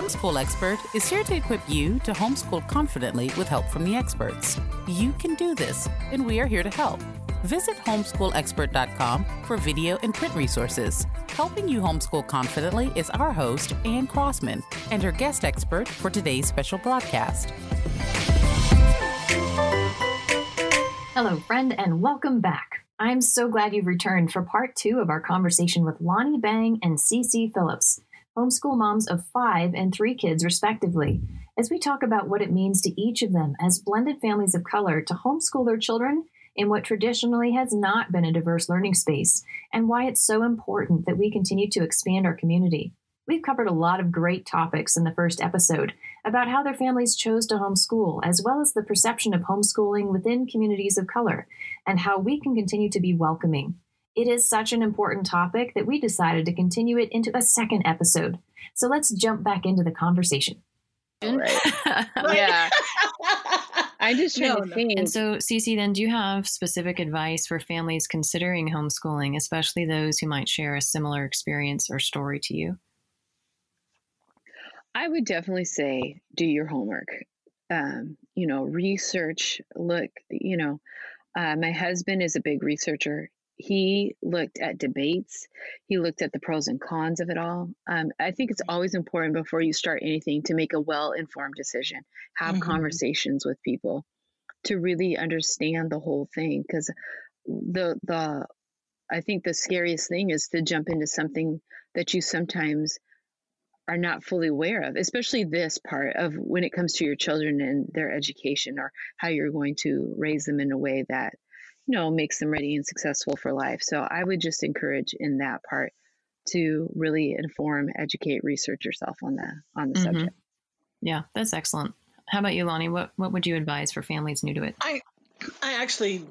Homeschool Expert is here to equip you to homeschool confidently with help from the experts. You can do this, and we are here to help. Visit homeschoolexpert.com for video and print resources. Helping you homeschool confidently is our host, Anne Crossman, and her guest expert for today's special broadcast. Hello, friend, and welcome back. I'm so glad you've returned for part two of our conversation with Lonnie Bang and Cece Phillips, homeschool moms of five and three kids, respectively, as we talk about what it means to each of them as blended families of color to homeschool their children in what traditionally has not been a diverse learning space, and why it's so important that we continue to expand our community. We've covered a lot of great topics in the first episode about how their families chose to homeschool, as well as the perception of homeschooling within communities of color, and how we can continue to be welcoming. It is such an important topic that we decided to continue it into a second episode. So let's jump back into the conversation. Right. yeah. I just trying No, to think. And so, Cece, then do you have specific advice for families considering homeschooling, especially those who might share a similar experience or story to you? I would definitely say do your homework. Um, you know, research, look, you know, uh, my husband is a big researcher. He looked at debates, he looked at the pros and cons of it all. Um, I think it's always important before you start anything to make a well informed decision, have Mhm. conversations with people to really understand the whole thing. Because the, the, I think the scariest thing is to jump into something that you sometimes are not fully aware of, especially this part of when it comes to your children and their education or how you're going to raise them in a way that, you know, makes them ready and successful for life. So I would just encourage in that part to really inform, educate, research yourself on the on the Mhm. subject. Yeah, that's excellent. How about you, Lonnie? What what would you advise for families new to it? I I actually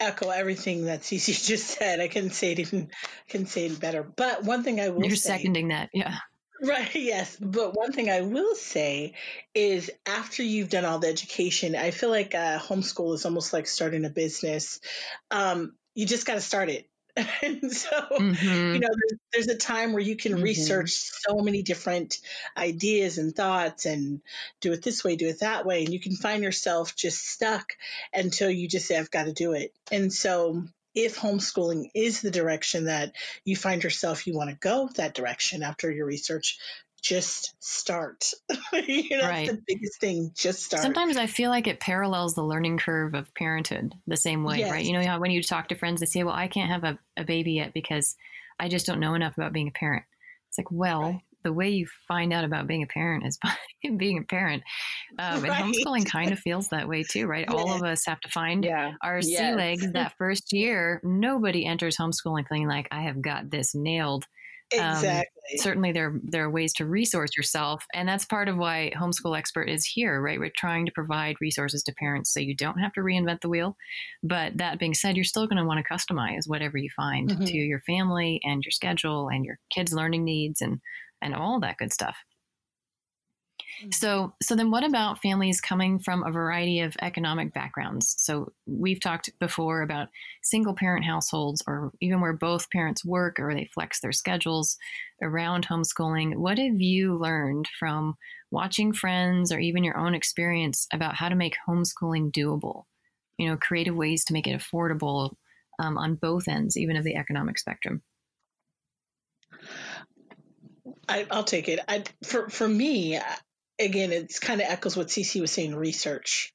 echo everything that Cece just said. I couldn't say it even couldn't say it better. But one thing I will You're say, seconding that, yeah. Right? Yes, but one thing I will say is after you've done all the education, I feel like uh, homeschool is almost like starting a business. Um, you just got to start it. and so Mhm. you know there's, there's a time where you can Mhm. research so many different ideas and thoughts and do it this way do it that way and you can find yourself just stuck until you just say i've got to do it and so if homeschooling is the direction that you find yourself you want to go that direction after your research just start you know Right. the biggest thing just start Sometimes I feel like it parallels the learning curve of parenthood the same way, right? You know when you talk to friends, they say, Well, I can't have a, a baby yet because I just don't know enough about being a parent. It's like, well, Right. The way you find out about being a parent is by being a parent. Um, Right. And homeschooling kind of feels that way too, right? All of us have to find Yeah. our sea Yes. legs that first year. Nobody enters homeschooling feeling like I have got this nailed. Um, exactly certainly there there are ways to resource yourself and that's part of why homeschool expert is here right we're trying to provide resources to parents so you don't have to reinvent the wheel but that being said you're still going to want to customize whatever you find Mhm. to your family and your schedule and your kids learning needs and and all that good stuff. So so then what about families coming from a variety of economic backgrounds? So we've talked before about single parent households or even where both parents work or they flex their schedules around homeschooling. What have you learned from watching friends or even your own experience about how to make homeschooling doable? You know creative ways to make it affordable um, on both ends even of the economic spectrum I, I'll take it. I, for for me, again, it's kind of echoes what Cece was saying. Research.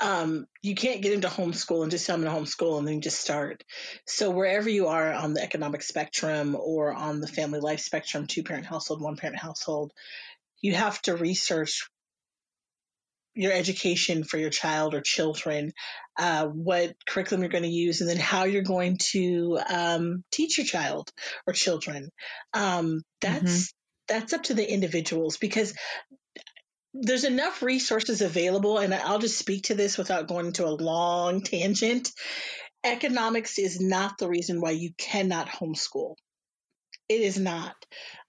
Um, you can't get into homeschool and just say I'm going to homeschool and then just start. So wherever you are on the economic spectrum or on the family life spectrum, two parent household, one parent household, you have to research your education for your child or children, uh, what curriculum you're going to use, and then how you're going to um, teach your child or children. Um, that's that's up to the individuals because there's enough resources available, and I'll just speak to this without going into a long tangent. Economics is not the reason why you cannot homeschool. It is not.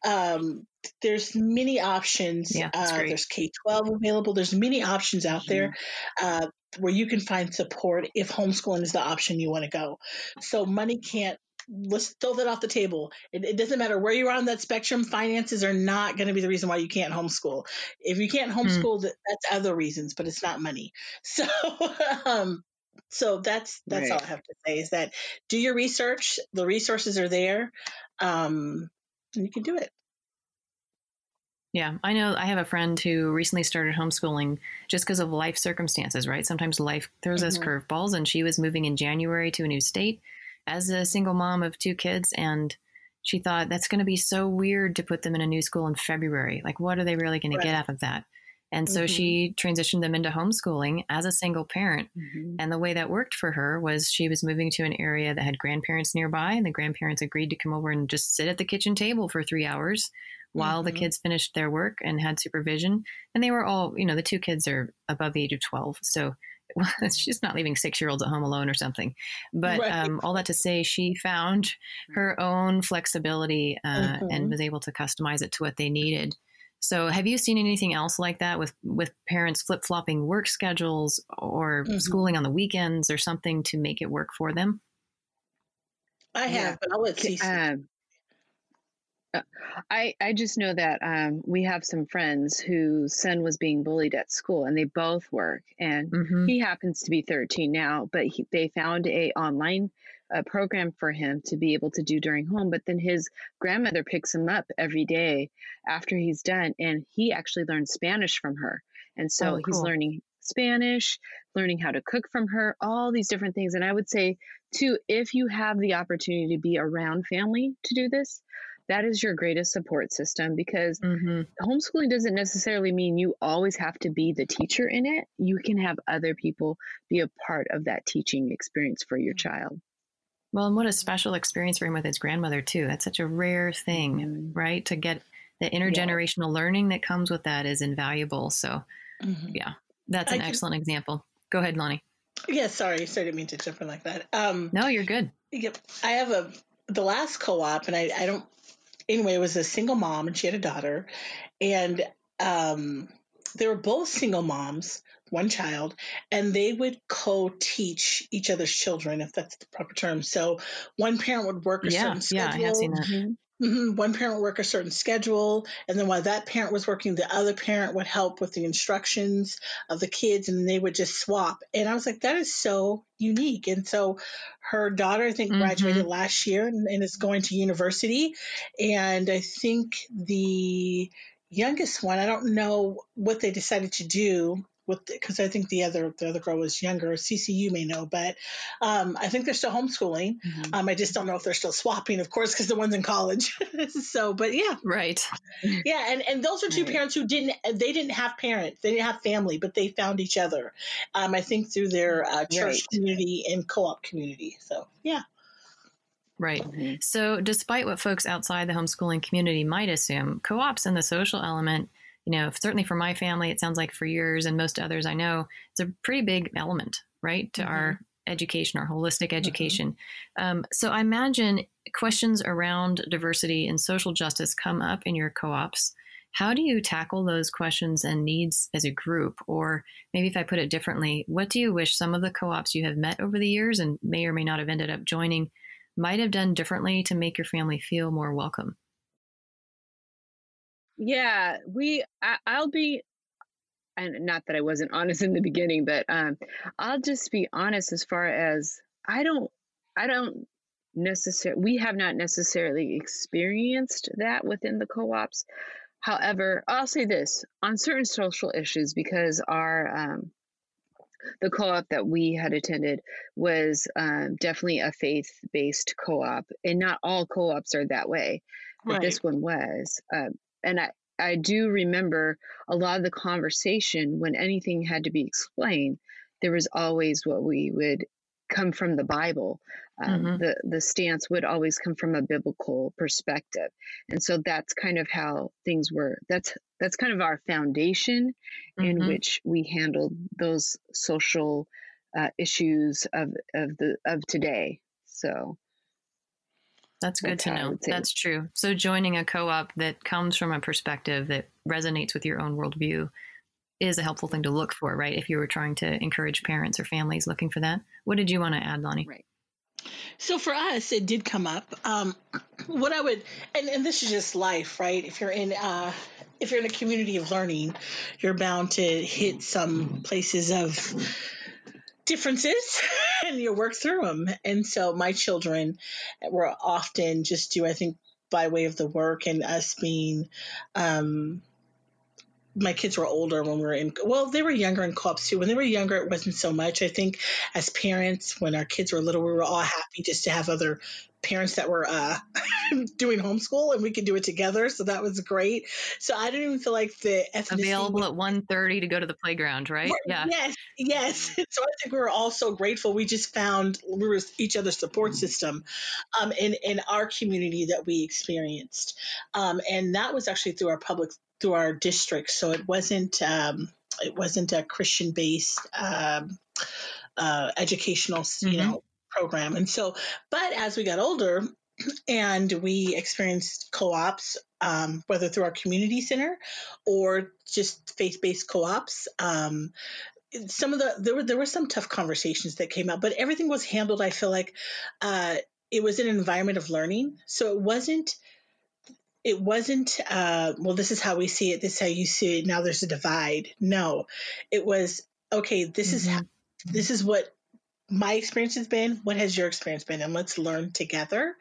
Um, there's many options. Yeah, uh, there's K 12 available. There's many options out there uh, where you can find support if homeschooling is the option you want to go. So money can't let's throw that off the table. It, it, doesn't matter where you are on that spectrum. Finances are not going to be the reason why you can't homeschool. If you can't hmm. homeschool, mm. that's other reasons, but it's not money. So, um, so that's that's right. all I have to say is that do your research. The resources are there, um, and you can do it. Yeah, I know. I have a friend who recently started homeschooling just because of life circumstances. Right, sometimes life throws mm-hmm. us curveballs, and she was moving in January to a new state as a single mom of two kids, and she thought that's going to be so weird to put them in a new school in February. Like, what are they really going right. to get out of that? And so mm-hmm. she transitioned them into homeschooling as a single parent. Mm-hmm. And the way that worked for her was she was moving to an area that had grandparents nearby, and the grandparents agreed to come over and just sit at the kitchen table for three hours while mm-hmm. the kids finished their work and had supervision. And they were all, you know, the two kids are above the age of 12. So she's not leaving six year olds at home alone or something. But right. um, all that to say, she found her own flexibility uh, and mm-hmm. was able to customize it to what they needed. So, have you seen anything else like that with with parents flip flopping work schedules or mm-hmm. schooling on the weekends or something to make it work for them? I have, yeah. but I'll let Cece. Um, I I just know that um, we have some friends whose son was being bullied at school, and they both work. And mm-hmm. he happens to be 13 now, but he, they found a online a program for him to be able to do during home. But then his grandmother picks him up every day after he's done, and he actually learns Spanish from her. And so oh, cool. he's learning Spanish, learning how to cook from her, all these different things. And I would say, too, if you have the opportunity to be around family to do this, that is your greatest support system because mm-hmm. homeschooling doesn't necessarily mean you always have to be the teacher in it. You can have other people be a part of that teaching experience for your mm-hmm. child. Well, and what a special experience for him with his grandmother, too. That's such a rare thing, mm-hmm. right? To get the intergenerational yeah. learning that comes with that is invaluable. So, mm-hmm. yeah, that's an I excellent can... example. Go ahead, Lonnie. Yeah, sorry. Sorry, didn't mean to jump in like that. Um, no, you're good. Yep. I have a, the last co op, and I, I don't, anyway, it was a single mom, and she had a daughter. And, um, they were both single moms, one child, and they would co-teach each other's children, if that's the proper term. So one parent would work a yeah, certain schedule. Yeah, I have seen that. Mm-hmm. One parent would work a certain schedule, and then while that parent was working, the other parent would help with the instructions of the kids, and they would just swap. And I was like, that is so unique. And so her daughter, I think, mm-hmm. graduated last year and, and is going to university. And I think the youngest one, I don't know what they decided to do with because I think the other the other girl was younger. CCU may know, but um, I think they're still homeschooling. Mm-hmm. Um, I just don't know if they're still swapping, of course, because the one's in college. so, but yeah, right, yeah, and and those are two right. parents who didn't they didn't have parents, they didn't have family, but they found each other. Um, I think through their uh, church right. community and co-op community. So yeah. Right. Mm-hmm. So, despite what folks outside the homeschooling community might assume, co ops and the social element, you know, certainly for my family, it sounds like for yours and most others I know, it's a pretty big element, right, to mm-hmm. our education, our holistic mm-hmm. education. Mm-hmm. Um, so, I imagine questions around diversity and social justice come up in your co ops. How do you tackle those questions and needs as a group? Or maybe if I put it differently, what do you wish some of the co ops you have met over the years and may or may not have ended up joining? might have done differently to make your family feel more welcome? Yeah, we. I, will be, and not that I wasn't honest in the beginning, but um, I'll just be honest as far as I don't. I don't necessarily. We have not necessarily experienced that within the co-ops. However, I'll say this on certain social issues because our um, the co-op that we had attended was um, definitely a faith-based co-op and not all co-ops are that way but right. this one was um, and i i do remember a lot of the conversation when anything had to be explained there was always what we would come from the bible um, mm-hmm. the the stance would always come from a biblical perspective and so that's kind of how things were that's that's kind of our foundation mm-hmm. in which we handled those social uh, issues of of the of today so that's good that's to know. That's true. So joining a co-op that comes from a perspective that resonates with your own worldview is a helpful thing to look for right? If you were trying to encourage parents or families looking for that. What did you want to add lonnie? Right. So for us, it did come up. Um, what I would, and, and this is just life, right? If you're in, uh, if you're in a community of learning, you're bound to hit some places of differences and you work through them. And so my children were often just do, I think, by way of the work and us being, um, my kids were older when we were in well they were younger in co-ops too when they were younger it wasn't so much i think as parents when our kids were little we were all happy just to have other parents that were uh, doing homeschool and we could do it together so that was great. So i didn't even feel like the available at 1.30 to go to the playground right? Yeah. Yes yes. So i think we were all so grateful. We just found we were each other's support system um, in, in our community that we experienced. Um, and that was actually through our public through our district, so it wasn't um, it wasn't a Christian based um, uh, educational mm-hmm. you know program. And so, but as we got older, and we experienced co-ops um, whether through our community center or just faith-based co-ops um, some of the there were there were some tough conversations that came out but everything was handled i feel like uh, it was an environment of learning so it wasn't it wasn't uh, well this is how we see it this is how you see it now there's a divide no it was okay this mm-hmm. is this is what my experience has been what has your experience been and let's learn together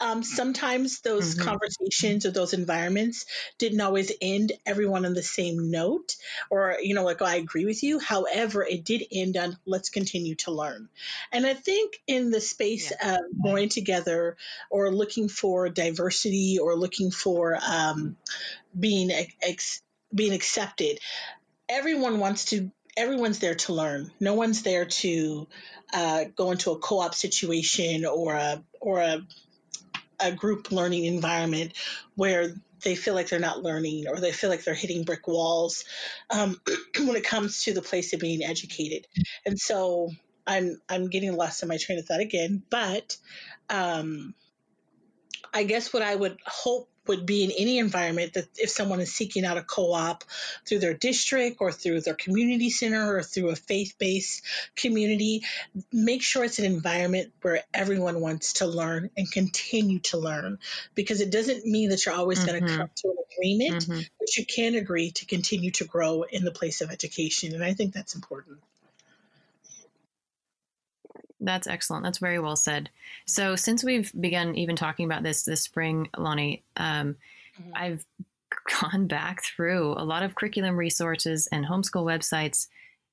um, sometimes those mm-hmm. conversations or those environments didn't always end everyone on the same note or you know like oh, i agree with you however it did end on let's continue to learn and i think in the space yeah. of going together or looking for diversity or looking for um, being ex- being accepted everyone wants to everyone's there to learn. No one's there to uh, go into a co-op situation or a or a a group learning environment where they feel like they're not learning or they feel like they're hitting brick walls um, when it comes to the place of being educated. And so I'm I'm getting lost in my train of thought again, but um, I guess what I would hope would be in any environment that if someone is seeking out a co-op through their district or through their community center or through a faith-based community make sure it's an environment where everyone wants to learn and continue to learn because it doesn't mean that you're always mm-hmm. going to come to an agreement mm-hmm. but you can agree to continue to grow in the place of education and i think that's important that's excellent. That's very well said. So, since we've begun even talking about this this spring, Lonnie, um, mm-hmm. I've gone back through a lot of curriculum resources and homeschool websites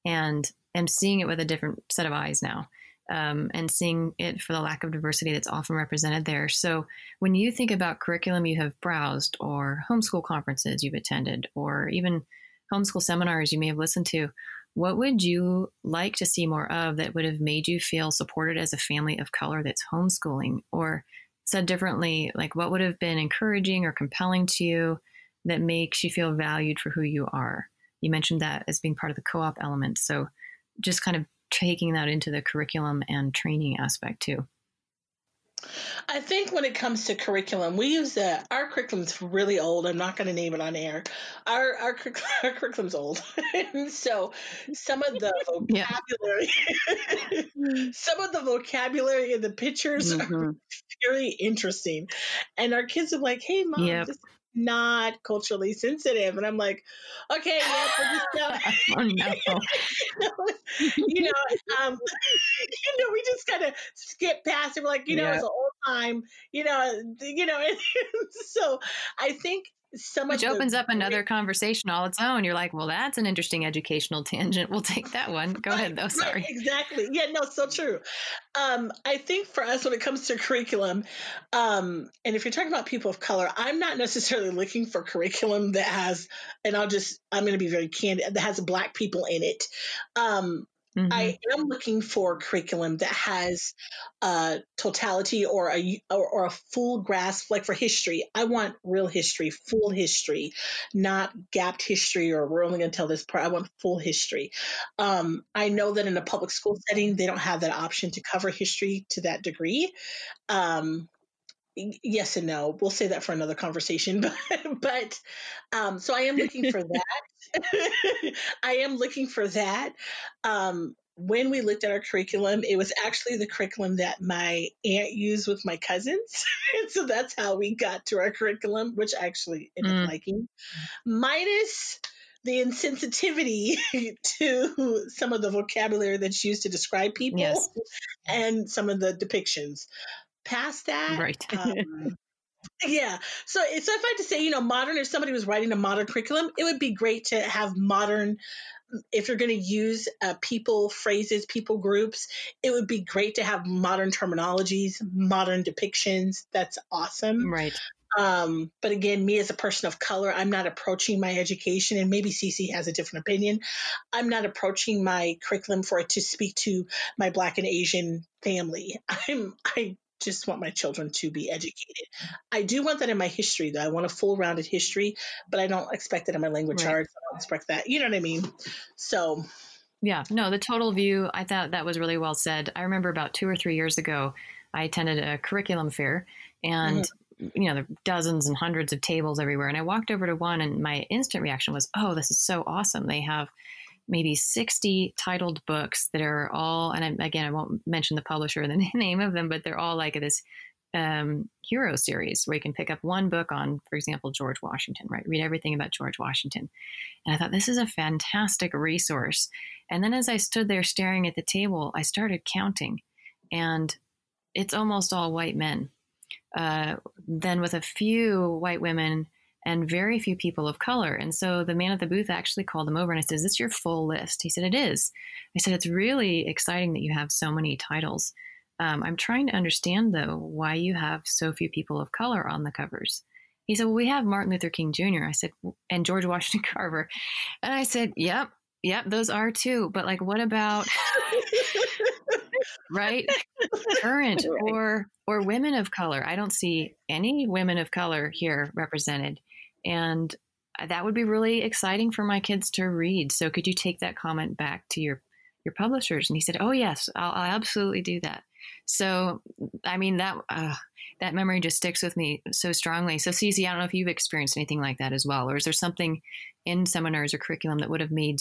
and am seeing it with a different set of eyes now um, and seeing it for the lack of diversity that's often represented there. So, when you think about curriculum you have browsed or homeschool conferences you've attended or even homeschool seminars you may have listened to, what would you like to see more of that would have made you feel supported as a family of color that's homeschooling? Or said differently, like what would have been encouraging or compelling to you that makes you feel valued for who you are? You mentioned that as being part of the co op element. So just kind of taking that into the curriculum and training aspect too. I think when it comes to curriculum, we use the our curriculum's really old. I'm not going to name it on air. Our our, our curriculum's old, so some of the vocabulary, yeah. some of the vocabulary and the pictures mm-hmm. are very interesting. And our kids are like, "Hey, mom, yep. just not culturally sensitive. And I'm like, okay, yeah, just oh, no. you know, you know, um, you know, we just kind of skip past it. We're like, you know, yeah. it's an old time, you know, you know, so I think so much which opens up another conversation all its own. You're like well that's an interesting educational tangent. We'll take that one. Go ahead though. sorry. right, exactly. Yeah no so true. Um, i think for us when it comes to curriculum um, and if you're talking about people of color i'm not necessarily looking for curriculum that has and i'll just i'm going to be very candid that has black people in it. Um, Mm-hmm. I am looking for curriculum that has a totality or a or, or, a full grasp. Like for history, I want real history, full history, not gapped history or we're only going to tell this part. I want full history. Um, I know that in a public school setting, they don't have that option to cover history to that degree. Um, yes and no. We'll say that for another conversation, but but um, so I am looking for that. I am looking for that. Um, when we looked at our curriculum, it was actually the curriculum that my aunt used with my cousins. so that's how we got to our curriculum, which I actually ended up mm. liking. Minus the insensitivity to some of the vocabulary that's used to describe people yes. and some of the depictions. Past that, right. um, yeah. So, so if I had to say, you know, modern, if somebody was writing a modern curriculum, it would be great to have modern if you're going to use uh, people phrases, people groups, it would be great to have modern terminologies, modern depictions. That's awesome. Right. Um, but again, me as a person of color, I'm not approaching my education, and maybe Cece has a different opinion. I'm not approaching my curriculum for it to speak to my Black and Asian family. I'm I just want my children to be educated. I do want that in my history, though. I want a full rounded history, but I don't expect it in my language right. arts. I don't expect that. You know what I mean? So. Yeah, no, the total view, I thought that was really well said. I remember about two or three years ago, I attended a curriculum fair and mm-hmm. you know, there were dozens and hundreds of tables everywhere. And I walked over to one and my instant reaction was, oh, this is so awesome. They have maybe 60 titled books that are all, and again, I won't mention the publisher or the name of them, but they're all like this um, hero series where you can pick up one book on, for example, George Washington, right? Read everything about George Washington. And I thought, this is a fantastic resource. And then as I stood there staring at the table, I started counting, and it's almost all white men. Uh, then with a few white women and very few people of color. And so the man at the booth actually called him over and I said, Is this your full list? He said, It is. I said, It's really exciting that you have so many titles. Um, I'm trying to understand, though, why you have so few people of color on the covers. He said, Well, we have Martin Luther King Jr. I said, And George Washington Carver. And I said, Yep, yep, those are too. But, like, what about. right current right. or or women of color i don't see any women of color here represented and that would be really exciting for my kids to read. So could you take that comment back to your your publishers? And he said, "Oh yes, I'll, I'll absolutely do that." So I mean that uh, that memory just sticks with me so strongly. So Cece, I don't know if you've experienced anything like that as well, or is there something in seminars or curriculum that would have made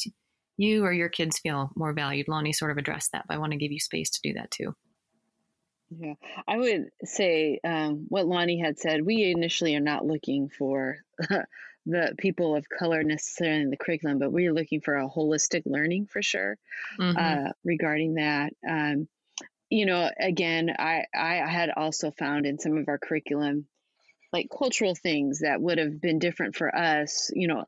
you or your kids feel more valued? Lonnie sort of addressed that, but I want to give you space to do that too. Yeah, I would say um, what Lonnie had said. We initially are not looking for the people of color necessarily in the curriculum, but we're looking for a holistic learning for sure mm-hmm. uh, regarding that. Um, you know, again, I I had also found in some of our curriculum like cultural things that would have been different for us. You know,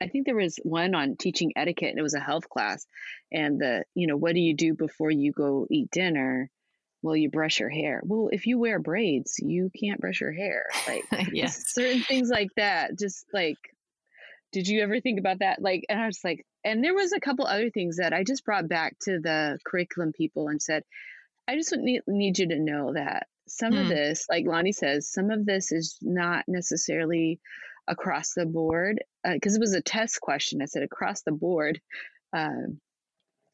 I think there was one on teaching etiquette, and it was a health class, and the you know what do you do before you go eat dinner well you brush your hair. Well if you wear braids you can't brush your hair. Like yes. certain things like that just like did you ever think about that? Like and i was like and there was a couple other things that i just brought back to the curriculum people and said i just need, need you to know that some of hmm. this like lonnie says some of this is not necessarily across the board because uh, it was a test question. I said across the board um,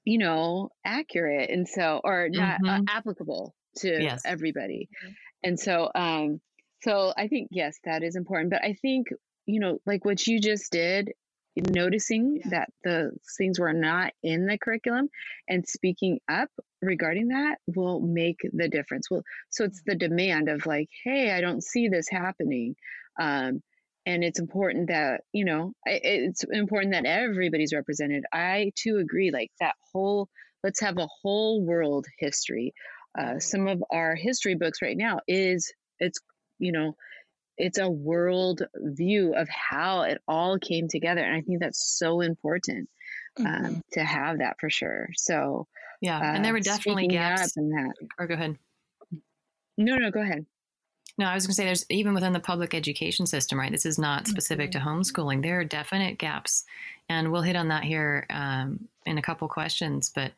you know, accurate and so or not uh, mm-hmm. uh, applicable to yes. everybody. Mm-hmm. And so um so I think yes, that is important, but I think you know, like what you just did, noticing yeah. that the things were not in the curriculum and speaking up regarding that will make the difference. Well, so it's the demand of like, hey, I don't see this happening. Um, and it's important that you know it's important that everybody's represented. I too agree like that whole let's have a whole world history. Uh, some of our history books right now is it's you know it's a world view of how it all came together and i think that's so important um, mm-hmm. to have that for sure. So yeah uh, and there were definitely gaps. in that or go ahead. No no go ahead no, I was going to say there's even within the public education system, right? This is not specific mm-hmm. to homeschooling. There are definite gaps, and we'll hit on that here um, in a couple questions. But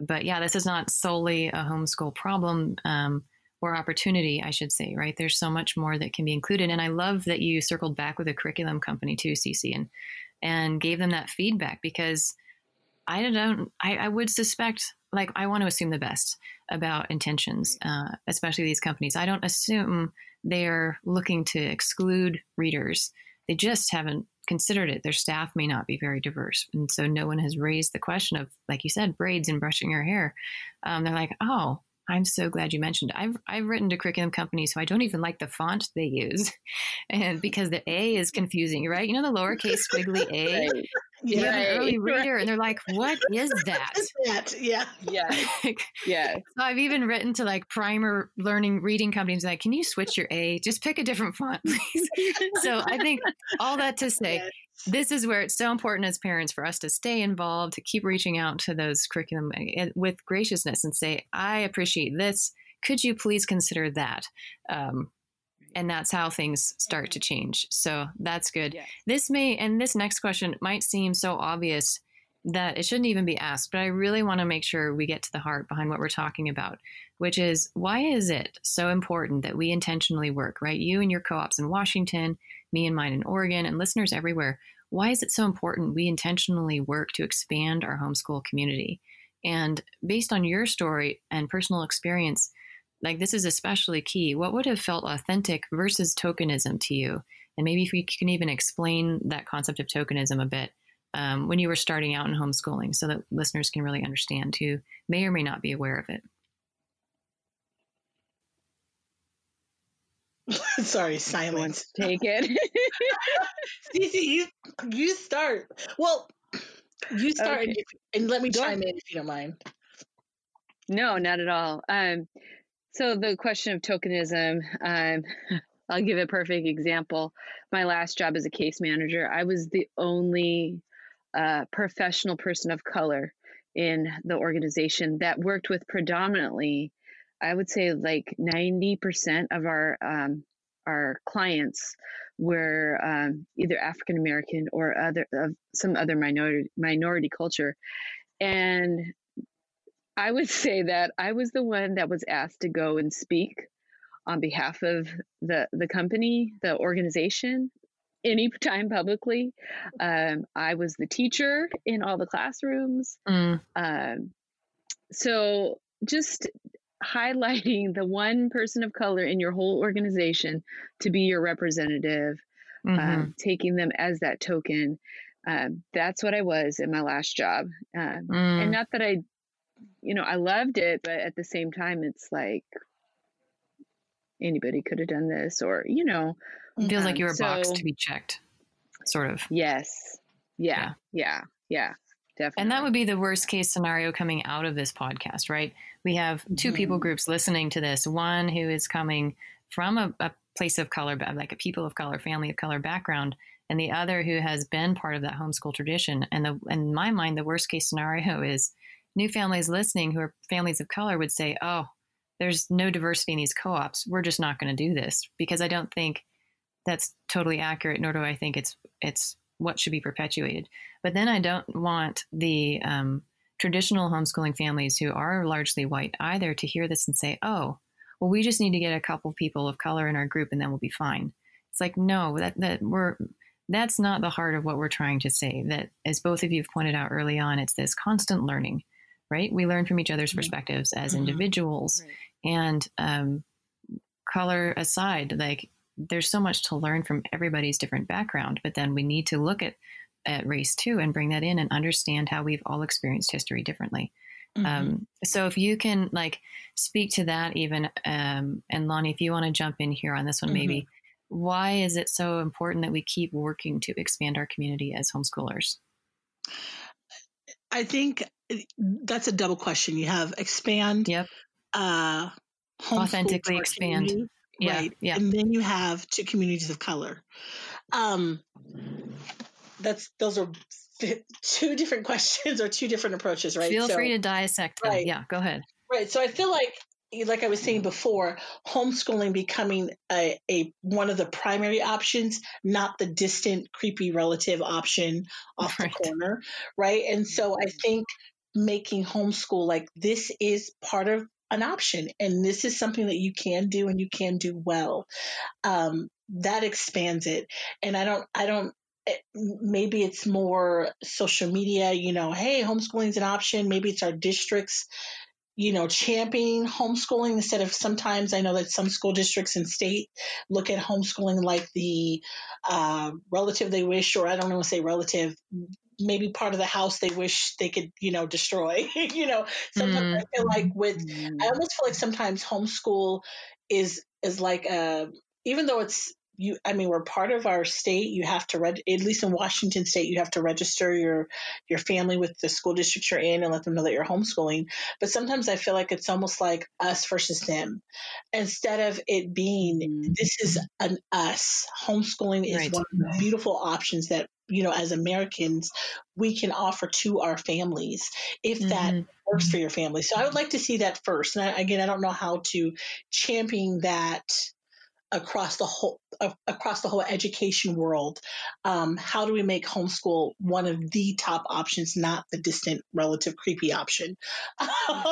but yeah, this is not solely a homeschool problem um, or opportunity, I should say, right? There's so much more that can be included, and I love that you circled back with a curriculum company too, Cece, and and gave them that feedback because I don't, I, I would suspect like I want to assume the best about intentions, uh, especially these companies. I don't assume they're looking to exclude readers. they just haven't considered it. Their staff may not be very diverse. And so no one has raised the question of, like you said, braids and brushing your hair. Um, they're like, oh, I'm so glad you mentioned. I've I've written to curriculum companies who I don't even like the font they use, and because the A is confusing, right? You know the lowercase squiggly A. Right. Yeah, you have an early reader, and they're like, "What is that?" that? Yeah, yeah, yeah. So I've even written to like primer learning reading companies, like, "Can you switch your A? Just pick a different font, please." so I think all that to say, yes this is where it's so important as parents for us to stay involved, to keep reaching out to those curriculum eh, with graciousness and say, I appreciate this. Could you please consider that? Um, and that's how things start to mm-hmm. change. So that's good. Yes. This may, and this next question might seem so obvious that it shouldn't even be asked, but I really want to make sure we get to the heart behind what we're talking about, which is why is it so important that we intentionally work, right? You and your co ops in Washington, me and mine in Oregon, and listeners everywhere. Why is it so important we intentionally work to expand our homeschool community? And based on your story and personal experience, like this is especially key. What would have felt authentic versus tokenism to you? And maybe if you can even explain that concept of tokenism a bit um, when you were starting out in homeschooling so that listeners can really understand who may or may not be aware of it. Sorry, silence. Take it. Cece, you you start. Well, you start okay. and, and, let me Go chime in if you don't mind. No, not at all. Um, so the question of tokenism, um, I'll give a perfect example. My last job as a case manager, I was the only uh, professional person of color in the organization that worked with predominantly I would say like 90% of our um, our clients were um, either African American or other of some other minority minority culture, and I would say that I was the one that was asked to go and speak on behalf of the the company, the organization, anytime publicly. Um, I was the teacher in all the classrooms. Mm. Um, so just highlighting the one person of color in your whole organization to be your representative, um, mm-hmm. um, taking them as that token. Um, that's what I was in my last job. Um, mm. And not that I, you know, I loved it, but at the same time, it's like anybody could have done this, or, you know. It feels like um, you're a so, box to be checked, sort of. Yes. Yeah. Yeah. Yeah. yeah. Definitely. And that would be the worst case scenario coming out of this podcast, right? We have 2 mm-hmm. people groups listening to this. One who is coming from a, a, place of color, like a people of color, family of color background, and the other who has been part of that homeschool tradition. And the, in my mind, the worst case scenario is new families listening who are families of color would say, oh, there's no diversity in these co ops. We're just not going to do this because I don't think that's totally accurate, nor do I think it's it's what should be perpetuated. But then I don't want the um, traditional homeschooling families who are largely white either to hear this and say, oh, well, we just need to get a couple people of color in our group and then we'll be fine. It's like, no, that, that we're, that's not the heart of what we're trying to say. That, as both of you have pointed out early on, it's this constant learning, right? We learn from each other's mm-hmm. perspectives as mm-hmm. individuals. Right. And um, color aside, like there's so much to learn from everybody's different background, but then we need to look at at race too and bring that in and understand how we've all experienced history differently. Mm-hmm. Um, so if you can like speak to that even, um, and Lonnie, if you want to jump in here on this one, mm-hmm. maybe why is it so important that we keep working to expand our community as homeschoolers? I think that's a double question. You have expand, yep. uh, authentically expand yeah, right? Yeah. And then you have two communities of color. Um, that's those are two different questions or two different approaches, right? Feel so, free to dissect them. Right. Yeah, go ahead. Right. So I feel like like I was saying before, homeschooling becoming a, a, one of the primary options, not the distant, creepy relative option off right. the corner, right? And so I think making homeschool like this is part of an option and this is something that you can do and you can do well. Um, that expands it. And i don't i don't eh, maybe it's more social media you know hey homeschooling is an option. Maybe it's our districts you know, championing homeschooling instead of sometimes I know that some school districts and state look at homeschooling like the uh, relative they wish, or I don't want to say relative, maybe part of the house they wish they could, you know, destroy. you know, sometimes mm. I feel like with, I mm. almost feel like sometimes homeschool is is like a, uh, even though it's you i mean we're part of our state you have to reg- at least in washington state you have to register your your family with the school district you're in and let them know that you're homeschooling but sometimes i feel like it's almost like us versus them instead of it being mm-hmm. this is an us homeschooling is right. one of the beautiful options that you know as americans we can offer to our families if that mm-hmm. works for your family so i would like to see that first and I, again i don't know how to champion that across the whole uh, across the whole education world. Um, how do we make homeschool one of the top options, not the distant relative creepy option? so,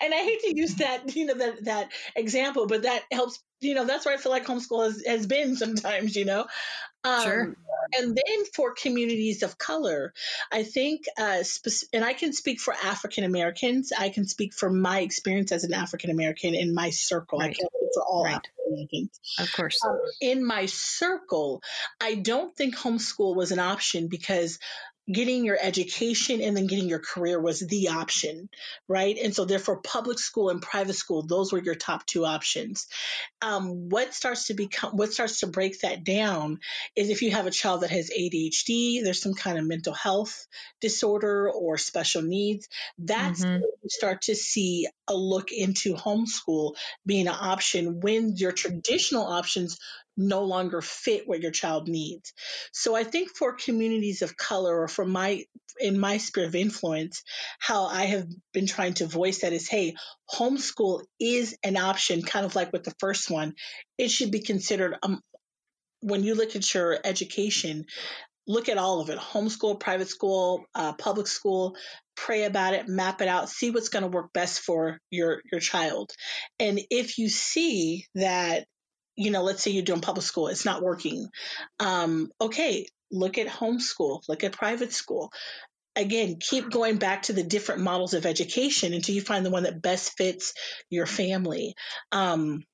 and I hate to use that you know that that example, but that helps. You know, that's where I feel like homeschool has, has been sometimes. You know, um, sure. And then for communities of color, I think, uh, spe- and I can speak for African Americans. I can speak from my experience as an African American in my circle. Right. I can't speak for all right. African Americans. Of course. Um, in my circle, I don't think homeschool was an option because getting your education and then getting your career was the option, right? And so therefore public school and private school, those were your top two options. Um, what starts to become, what starts to break that down is if you have a child that has ADHD, there's some kind of mental health disorder or special needs, that's mm-hmm. you start to see a look into homeschool being an option when your traditional options no longer fit what your child needs. So I think for communities of color or for my in my sphere of influence, how I have been trying to voice that is, hey, homeschool is an option, kind of like with the first one. It should be considered um, when you look at your education, look at all of it homeschool, private school, uh, public school, pray about it, map it out, see what's going to work best for your, your child. And if you see that you know, let's say you're doing public school, it's not working. Um, okay, look at homeschool, look at private school. Again, keep going back to the different models of education until you find the one that best fits your family. Um,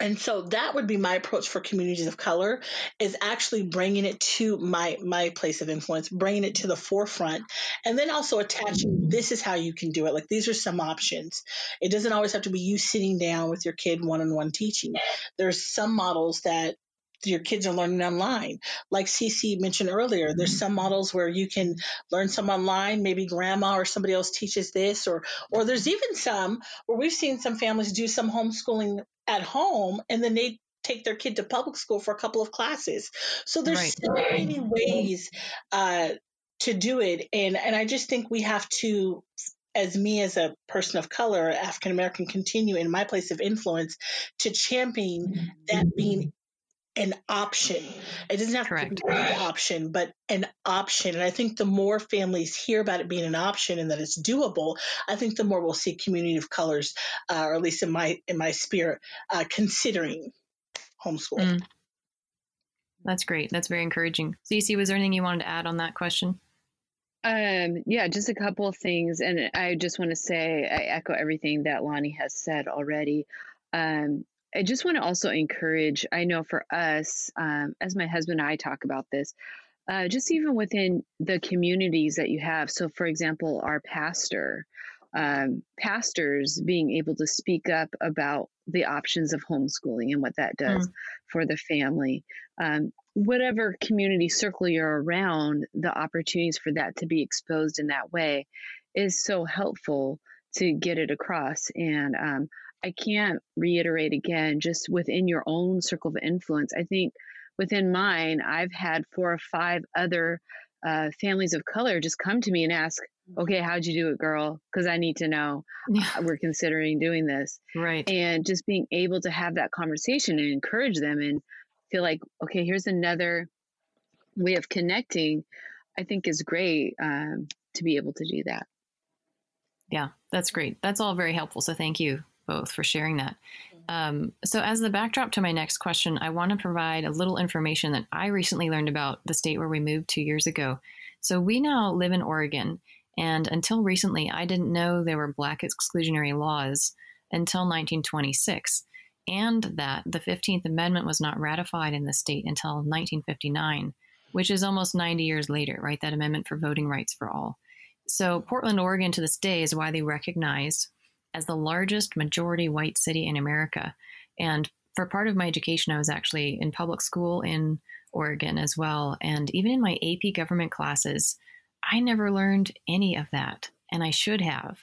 and so that would be my approach for communities of color is actually bringing it to my my place of influence bringing it to the forefront and then also attaching this is how you can do it. Like these are some options. It doesn't always have to be you sitting down with your kid one-on-one teaching. There's some models that your kids are learning online. Like Cece mentioned earlier, there's some models where you can learn some online, maybe grandma or somebody else teaches this, or or there's even some where we've seen some families do some homeschooling at home and then they take their kid to public school for a couple of classes. So there's right. so many ways uh, to do it, and and I just think we have to. As me, as a person of color, African American, continue in my place of influence to champion that being an option. It doesn't have Correct. to be an option, but an option. And I think the more families hear about it being an option and that it's doable, I think the more we'll see community of colors, uh, or at least in my in my spirit, uh, considering homeschool. Mm. That's great. That's very encouraging. Cece, was there anything you wanted to add on that question? Um, yeah, just a couple of things. And I just want to say I echo everything that Lonnie has said already. Um, I just want to also encourage, I know for us, um, as my husband and I talk about this, uh, just even within the communities that you have. So, for example, our pastor, um, pastors being able to speak up about the options of homeschooling and what that does mm. for the family. Um, whatever community circle you're around, the opportunities for that to be exposed in that way is so helpful to get it across. And um, I can't reiterate again, just within your own circle of influence. I think within mine, I've had four or five other uh, families of color just come to me and ask, okay, how'd you do it, girl? Because I need to know. Yeah. We're considering doing this. Right. And just being able to have that conversation and encourage them and feel like, okay, here's another way of connecting, I think is great um, to be able to do that. Yeah, that's great. That's all very helpful. So thank you both for sharing that. Um, so, as the backdrop to my next question, I want to provide a little information that I recently learned about the state where we moved two years ago. So, we now live in Oregon, And until recently, I didn't know there were black exclusionary laws until 1926, and that the 15th Amendment was not ratified in the state until 1959, which is almost 90 years later, right? That amendment for voting rights for all. So, Portland, Oregon to this day is widely recognized as the largest majority white city in America. And for part of my education, I was actually in public school in Oregon as well. And even in my AP government classes, I never learned any of that, and I should have.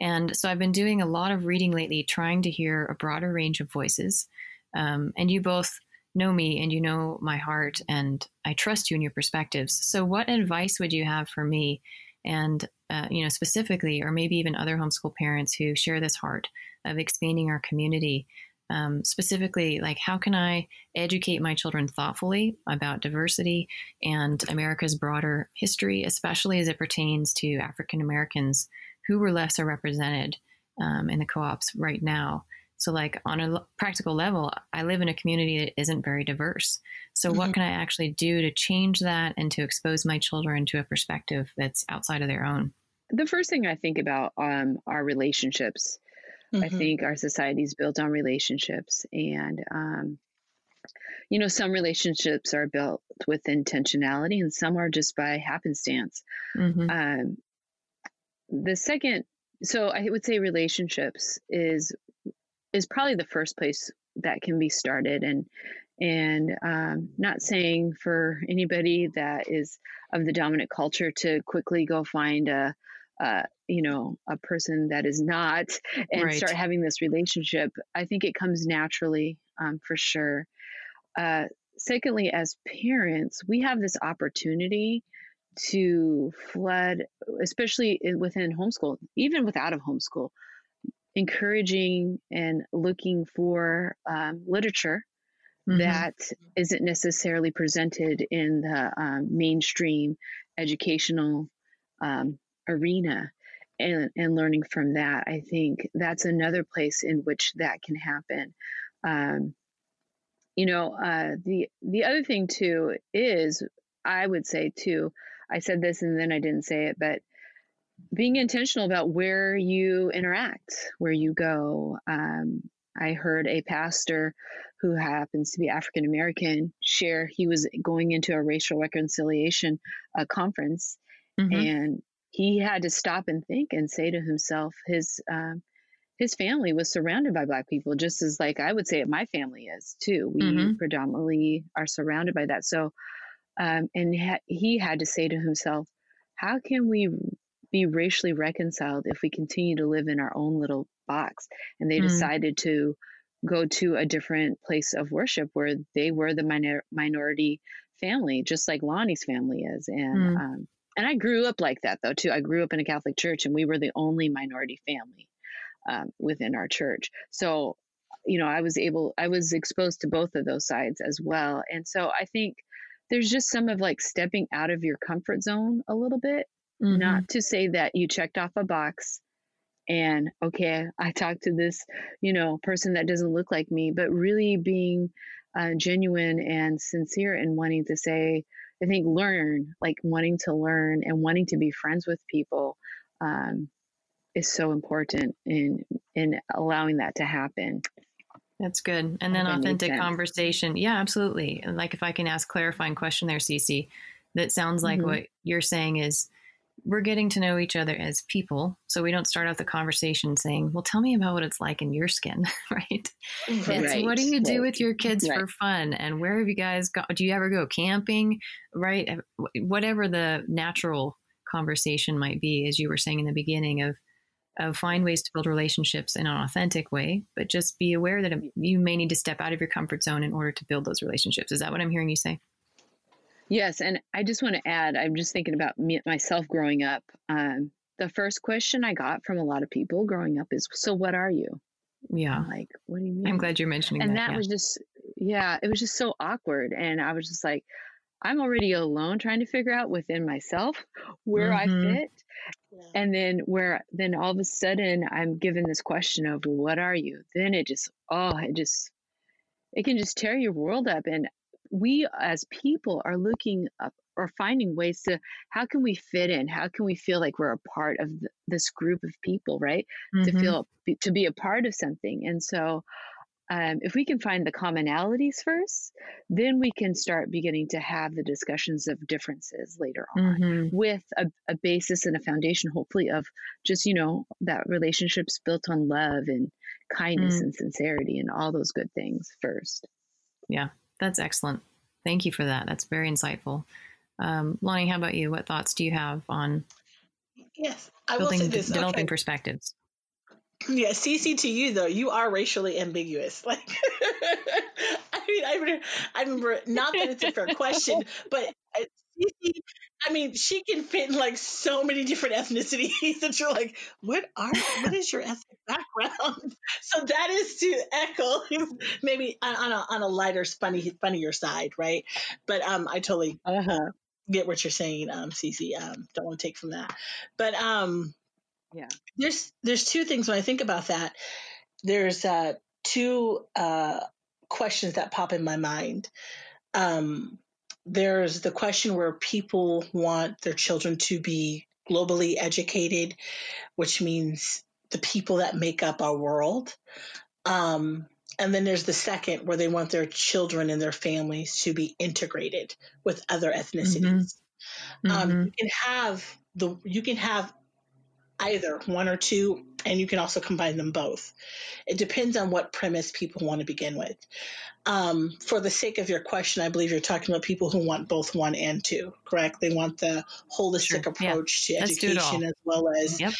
And so I've been doing a lot of reading lately, trying to hear a broader range of voices. Um, and you both know me and you know my heart, and I trust you and your perspectives. So, what advice would you have for me? And, uh, you know, specifically, or maybe even other homeschool parents who share this heart of expanding our community um, specifically like how can i educate my children thoughtfully about diversity and america's broader history especially as it pertains to african americans who were lesser represented um, in the co-ops right now so like on a practical level i live in a community that isn't very diverse so mm-hmm. what can i actually do to change that and to expose my children to a perspective that's outside of their own the first thing i think about um, are relationships Mm-hmm. I think our society is built on relationships, and um, you know, some relationships are built with intentionality, and some are just by happenstance. Mm-hmm. Um, the second, so I would say relationships is is probably the first place that can be started, and and um, not saying for anybody that is of the dominant culture to quickly go find a uh, you know a person that is not and right. start having this relationship i think it comes naturally um, for sure uh, secondly as parents we have this opportunity to flood especially within homeschool even without a homeschool encouraging and looking for um, literature mm-hmm. that isn't necessarily presented in the um, mainstream educational um, arena and, and learning from that. I think that's another place in which that can happen. Um, you know, uh, the the other thing too is I would say too. I said this and then I didn't say it, but being intentional about where you interact, where you go. Um, I heard a pastor who happens to be African American share he was going into a racial reconciliation uh, conference, mm-hmm. and he had to stop and think and say to himself his um, his family was surrounded by black people just as like i would say my family is too we mm-hmm. predominantly are surrounded by that so um, and ha- he had to say to himself how can we be racially reconciled if we continue to live in our own little box and they mm-hmm. decided to go to a different place of worship where they were the minor- minority family just like lonnie's family is and mm-hmm. um, and I grew up like that though too. I grew up in a Catholic church, and we were the only minority family um, within our church. So, you know, I was able, I was exposed to both of those sides as well. And so I think there's just some of like stepping out of your comfort zone a little bit. Mm-hmm. Not to say that you checked off a box and okay, I talked to this, you know, person that doesn't look like me, but really being uh, genuine and sincere and wanting to say, I think learn, like wanting to learn and wanting to be friends with people, um, is so important in in allowing that to happen. That's good. And then authentic conversation. Yeah, absolutely. like if I can ask clarifying question there, Cece, that sounds like mm-hmm. what you're saying is we're getting to know each other as people. So we don't start out the conversation saying, well, tell me about what it's like in your skin, right? right. what do you do right. with your kids right. for fun? And where have you guys gone? Do you ever go camping, right? Whatever the natural conversation might be, as you were saying in the beginning of, of find ways to build relationships in an authentic way, but just be aware that you may need to step out of your comfort zone in order to build those relationships. Is that what I'm hearing you say? Yes, and I just want to add, I'm just thinking about me myself growing up. Um, the first question I got from a lot of people growing up is, "So what are you?" Yeah, I'm like, what do you mean? I'm glad you're mentioning that. and that. that yeah. was just, yeah, it was just so awkward, and I was just like, I'm already alone trying to figure out within myself where mm-hmm. I fit. Yeah. And then where then all of a sudden I'm given this question of what are you? Then it just oh, it just it can just tear your world up and we as people are looking up or finding ways to how can we fit in how can we feel like we're a part of th- this group of people right mm-hmm. to feel to be a part of something and so um, if we can find the commonalities first, then we can start beginning to have the discussions of differences later on mm-hmm. with a, a, basis and a foundation, hopefully, of just, you know, that relationships built on love and kindness mm. and sincerity and all those good things first. Yeah, that's excellent. Thank you for that. That's very insightful. Um, Lonnie, how about you? What thoughts do you have on yes, I building, will say this. developing okay. perspectives? Yeah, Cece to you though, you are racially ambiguous. Like, I mean, I remember, I remember, not that it's a fair question, but uh, Cece, I mean, she can fit in like so many different ethnicities that you're like, what are, what is your ethnic background? So that is to echo maybe on a on a lighter, funny, funnier side, right? But um, I totally uh-huh. get what you're saying, um, Cece. Um, don't want to take from that, but um yeah there's there's two things when i think about that there's uh, two uh, questions that pop in my mind um, there's the question where people want their children to be globally educated which means the people that make up our world um, and then there's the second where they want their children and their families to be integrated with other ethnicities mm-hmm. Um, mm-hmm. you can have the you can have either one or two, and you can also combine them both. It depends on what premise people want to begin with. Um, for the sake of your question, I believe you're talking about people who want both one and two, correct? They want the holistic sure. approach yeah. to education as well as. Yep.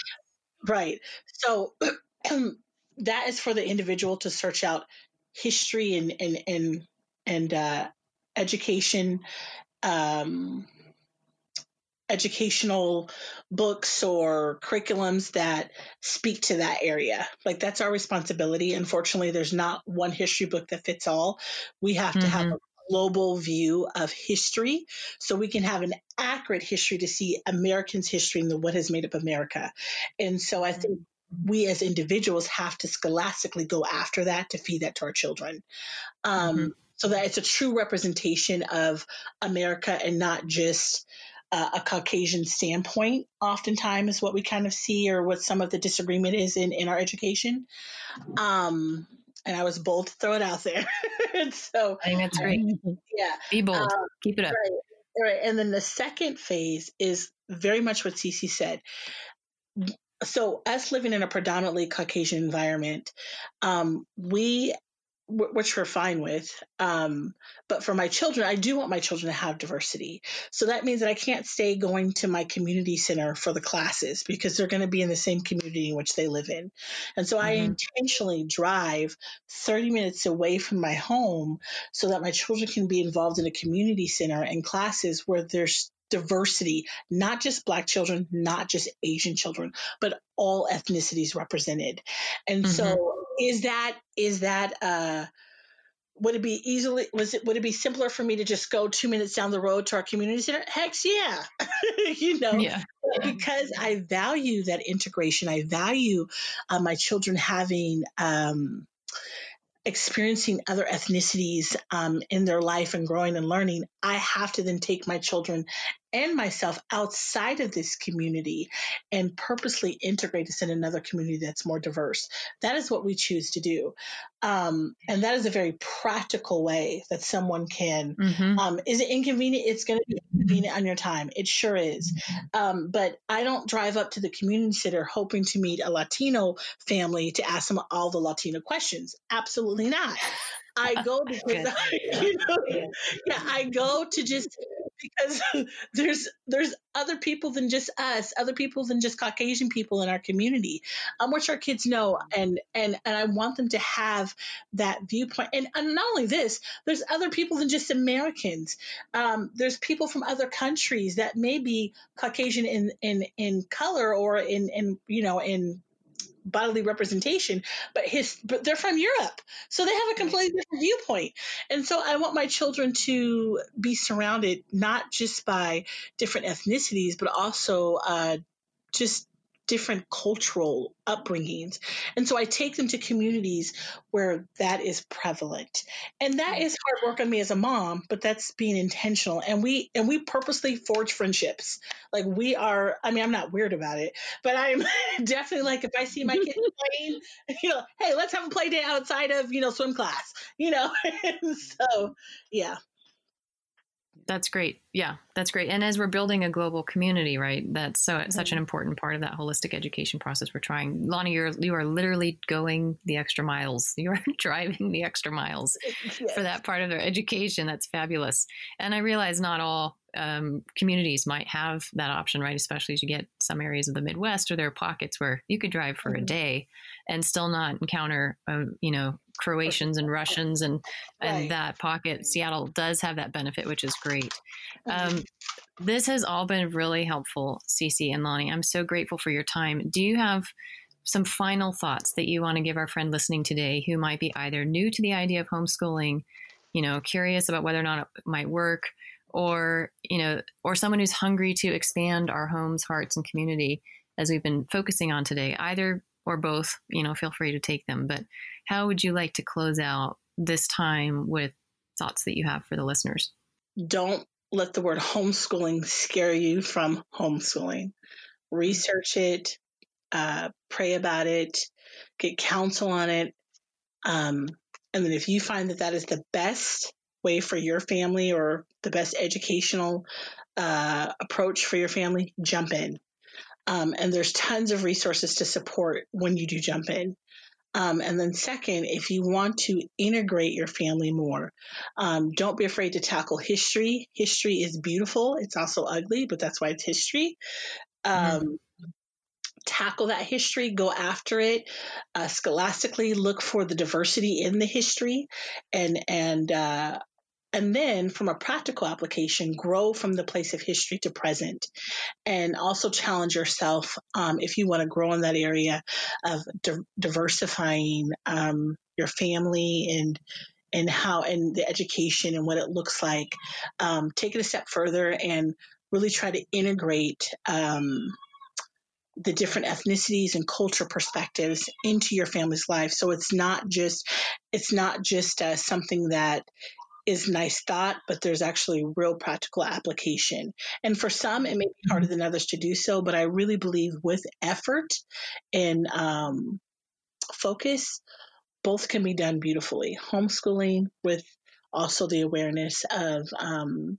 Right. So that is for the individual to search out history and, and, and, and uh, education. Um, educational books or curriculums that speak to that area. Like that's our responsibility. Unfortunately, there's not one history book that fits all. We have mm-hmm. to have mm-hmm. a global view of history so we can have an accurate history to see Americans' history and the, what has made up America. And so I think we as individuals have to scholastically go after that to feed that to our children. Um, mm-hmm. So that it's a true representation of America and not just uh, a Caucasian standpoint, oftentimes is what we kind of see or what some of the disagreement is in, in our education. Um, and I was bold to throw it out there. so I think that's great. Yeah. Be bold. Um, Keep it up. Right, right. And then the second phase is very much what Cece said. So, us living in a predominantly Caucasian environment, um, we which we're fine with. Um, but for my children, I do want my children to have diversity. So that means that I can't stay going to my community center for the classes because they're going to be in the same community in which they live in. And so mm-hmm. I intentionally drive 30 minutes away from my home so that my children can be involved in a community center and classes where there's diversity, not just Black children, not just Asian children, but all ethnicities represented. And mm-hmm. so, is that is that uh, would it be easily was it would it be simpler for me to just go two minutes down the road to our community center? Heck yeah, you know, yeah. because I value that integration. I value uh, my children having. Um, experiencing other ethnicities um, in their life and growing and learning, I have to then take my children and myself outside of this community and purposely integrate us in another community that's more diverse. That is what we choose to do. Um, and that is a very practical way that someone can. Mm-hmm. Um, is it inconvenient? It's going to be inconvenient on your time. It sure is. Um, but I don't drive up to the community center hoping to meet a Latino family to ask them all the Latino questions. Absolutely not. I go because I, you know, yeah, I go to just because there's there's other people than just us, other people than just Caucasian people in our community, um, which our kids know, and and and I want them to have that viewpoint. And, and not only this, there's other people than just Americans. Um, there's people from other countries that may be Caucasian in in in color or in in you know in bodily representation, but his but they're from Europe, so they have a completely different viewpoint. And so I want my children to be surrounded not just by different ethnicities, but also uh, just different cultural upbringings. And so I take them to communities where that is prevalent. And that is hard work on me as a mom, but that's being intentional. And we and we purposely forge friendships. Like we are I mean, I'm not weird about it, but I'm definitely like if I see my kids playing, you know, hey, let's have a play day outside of, you know, swim class, you know. so yeah, that's great. Yeah, that's great. And as we're building a global community, right? That's so mm-hmm. such an mm-hmm. important part of that holistic education process. We're trying, Lonnie, you're you are literally going the extra miles. You are driving the extra miles yes. for that part of their education. That's fabulous. And I realize not all um, communities might have that option, right? Especially as you get some areas of the Midwest or there are pockets where you could drive for mm-hmm. a day and still not encounter, uh, you know, Croatians and Russians and and right. that pocket. Seattle does have that benefit, which is great. Mm-hmm. Um, this has all been really helpful, Cece and Lonnie. I'm so grateful for your time. Do you have some final thoughts that you want to give our friend listening today who might be either new to the idea of homeschooling, you know, curious about whether or not it might work, or you know, or someone who's hungry to expand our homes, hearts, and community as we've been focusing on today, either or both, you know, feel free to take them. But how would you like to close out this time with thoughts that you have for the listeners? Don't let the word homeschooling scare you from homeschooling. Research it, uh, pray about it, get counsel on it. Um, and then if you find that that is the best way for your family or the best educational uh, approach for your family, jump in. Um, and there's tons of resources to support when you do jump in. Um, and then, second, if you want to integrate your family more, um, don't be afraid to tackle history. History is beautiful, it's also ugly, but that's why it's history. Mm-hmm. Um, tackle that history, go after it uh, scholastically, look for the diversity in the history, and and uh, and then from a practical application, grow from the place of history to present. And also challenge yourself um, if you want to grow in that area of di- diversifying um, your family and and how and the education and what it looks like. Um, take it a step further and really try to integrate um, the different ethnicities and culture perspectives into your family's life. So it's not just it's not just uh, something that is nice thought, but there's actually real practical application. And for some, it may be harder than others to do so, but I really believe with effort and um, focus, both can be done beautifully. Homeschooling with also the awareness of um,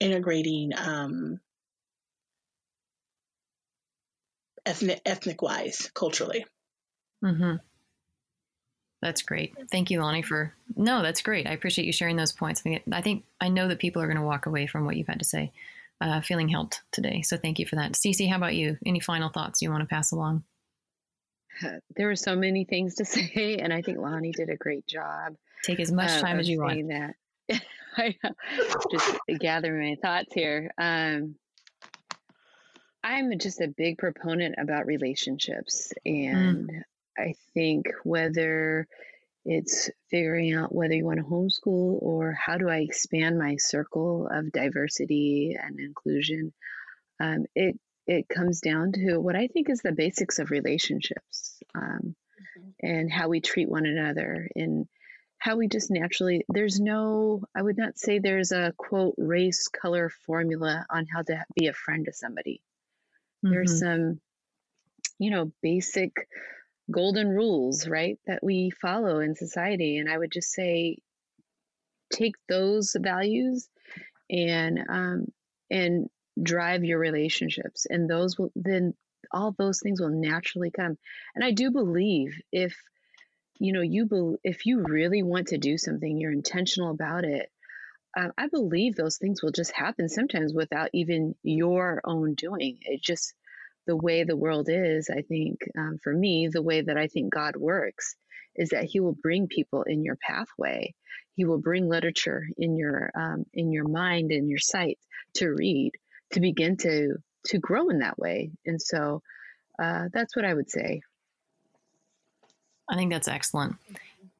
integrating um, ethnic ethnic wise culturally. Mm-hmm. That's great. Thank you, Lonnie, for no, that's great. I appreciate you sharing those points. I think I, think, I know that people are going to walk away from what you've had to say, uh, feeling helped today. So thank you for that. Cece, how about you? Any final thoughts you want to pass along? There were so many things to say, and I think Lonnie did a great job. Take as much time as you want. That. I just gathering my thoughts here. Um, I'm just a big proponent about relationships, and mm. I think whether it's figuring out whether you want to homeschool or how do I expand my circle of diversity and inclusion, um, it it comes down to what I think is the basics of relationships um, mm-hmm. and how we treat one another and how we just naturally there's no i would not say there's a quote race color formula on how to be a friend to somebody mm-hmm. there's some you know basic golden rules, right, that we follow in society. And I would just say, take those values and um, and drive your relationships, and those will then all those things will naturally come. And I do believe if you know you be, if you really want to do something, you're intentional about it. Um, I believe those things will just happen sometimes without even your own doing. It just the way the world is, I think um, for me, the way that I think God works is that He will bring people in your pathway. He will bring literature in your um, in your mind and your sight to read to begin to to grow in that way. And so uh, that's what I would say. I think that's excellent.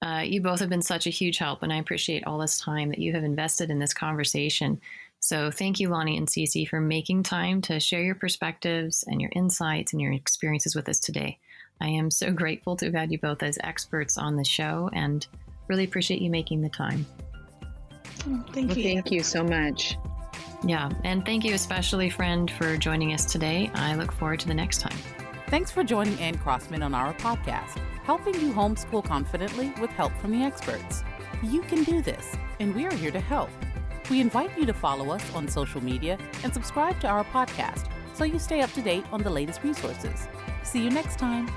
Uh, you both have been such a huge help, and I appreciate all this time that you have invested in this conversation So thank you, Lonnie and Cece, for making time to share your perspectives and your insights and your experiences with us today. I am so grateful to have had you both as experts on the show and really appreciate you making the time. Oh, thank well, you. Thank you so much. Yeah, and thank you especially, friend, for joining us today. I look forward to the next time. Thanks for joining Anne Crossman on our podcast, helping you homeschool confidently with help from the experts. You can do this, and we are here to help. We invite you to follow us on social media and subscribe to our podcast so you stay up to date on the latest resources. See you next time.